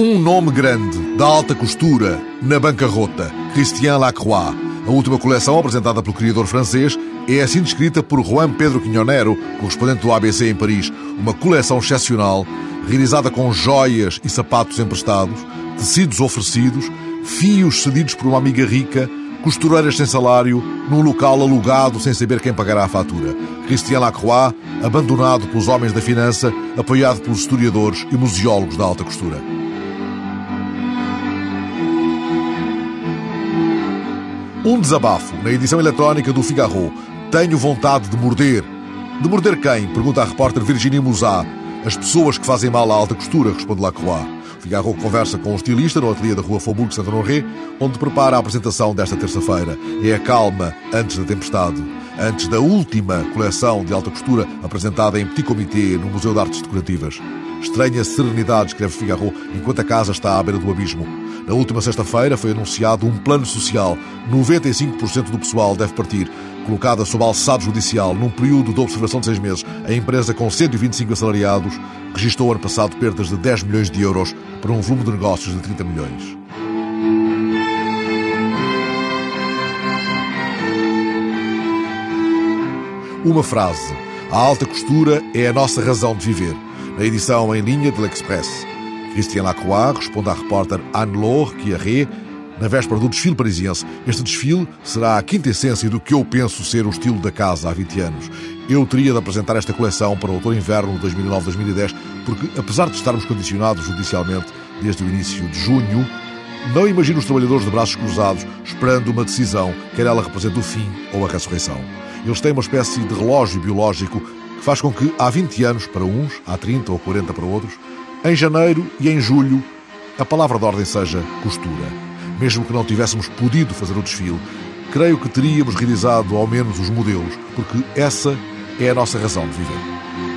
Um nome grande da alta costura na bancarrota, Christian Lacroix. A última coleção, apresentada pelo criador francês, é assim descrita por Juan Pedro Quinonero, correspondente do ABC em Paris. Uma coleção excepcional, realizada com joias e sapatos emprestados, tecidos oferecidos, fios cedidos por uma amiga rica, costureiras sem salário, num local alugado sem saber quem pagará a fatura. Christian Lacroix, abandonado pelos homens da finança, apoiado pelos historiadores e museólogos da alta costura. Um desabafo na edição eletrónica do Figaro. Tenho vontade de morder. De morder quem? Pergunta a repórter Virginie Musat. As pessoas que fazem mal à alta costura, responde Lacroix. Figaro conversa com o estilista no ateliê da rua Faubourg Saint-Honoré, onde prepara a apresentação desta terça-feira. É a calma antes da tempestade. Antes da última coleção de alta costura apresentada em Petit Comité no Museu de Artes Decorativas. Estranha serenidade, escreve Figaro, enquanto a casa está à beira do abismo. Na última sexta-feira foi anunciado um plano social. 95% do pessoal deve partir. Colocada sob alçado judicial num período de observação de seis meses, a empresa com 125 assalariados registrou ano passado perdas de 10 milhões de euros para um volume de negócios de 30 milhões. Uma frase. A alta costura é a nossa razão de viver. Na edição em linha de L'Express. Christian Lacroix responde à repórter Anne-Laure Chiarré na véspera do desfile parisiense. Este desfile será a quinta essência do que eu penso ser o estilo da casa há 20 anos. Eu teria de apresentar esta coleção para o outono-inverno 2009-2010, porque apesar de estarmos condicionados judicialmente desde o início de junho, não imagino os trabalhadores de braços cruzados esperando uma decisão, quer ela represente o fim ou a ressurreição. Eles têm uma espécie de relógio biológico que faz com que há 20 anos para uns, há 30 ou 40 para outros, em janeiro e em julho, a palavra de ordem seja costura. Mesmo que não tivéssemos podido fazer o desfile, creio que teríamos realizado ao menos os modelos, porque essa é a nossa razão de viver.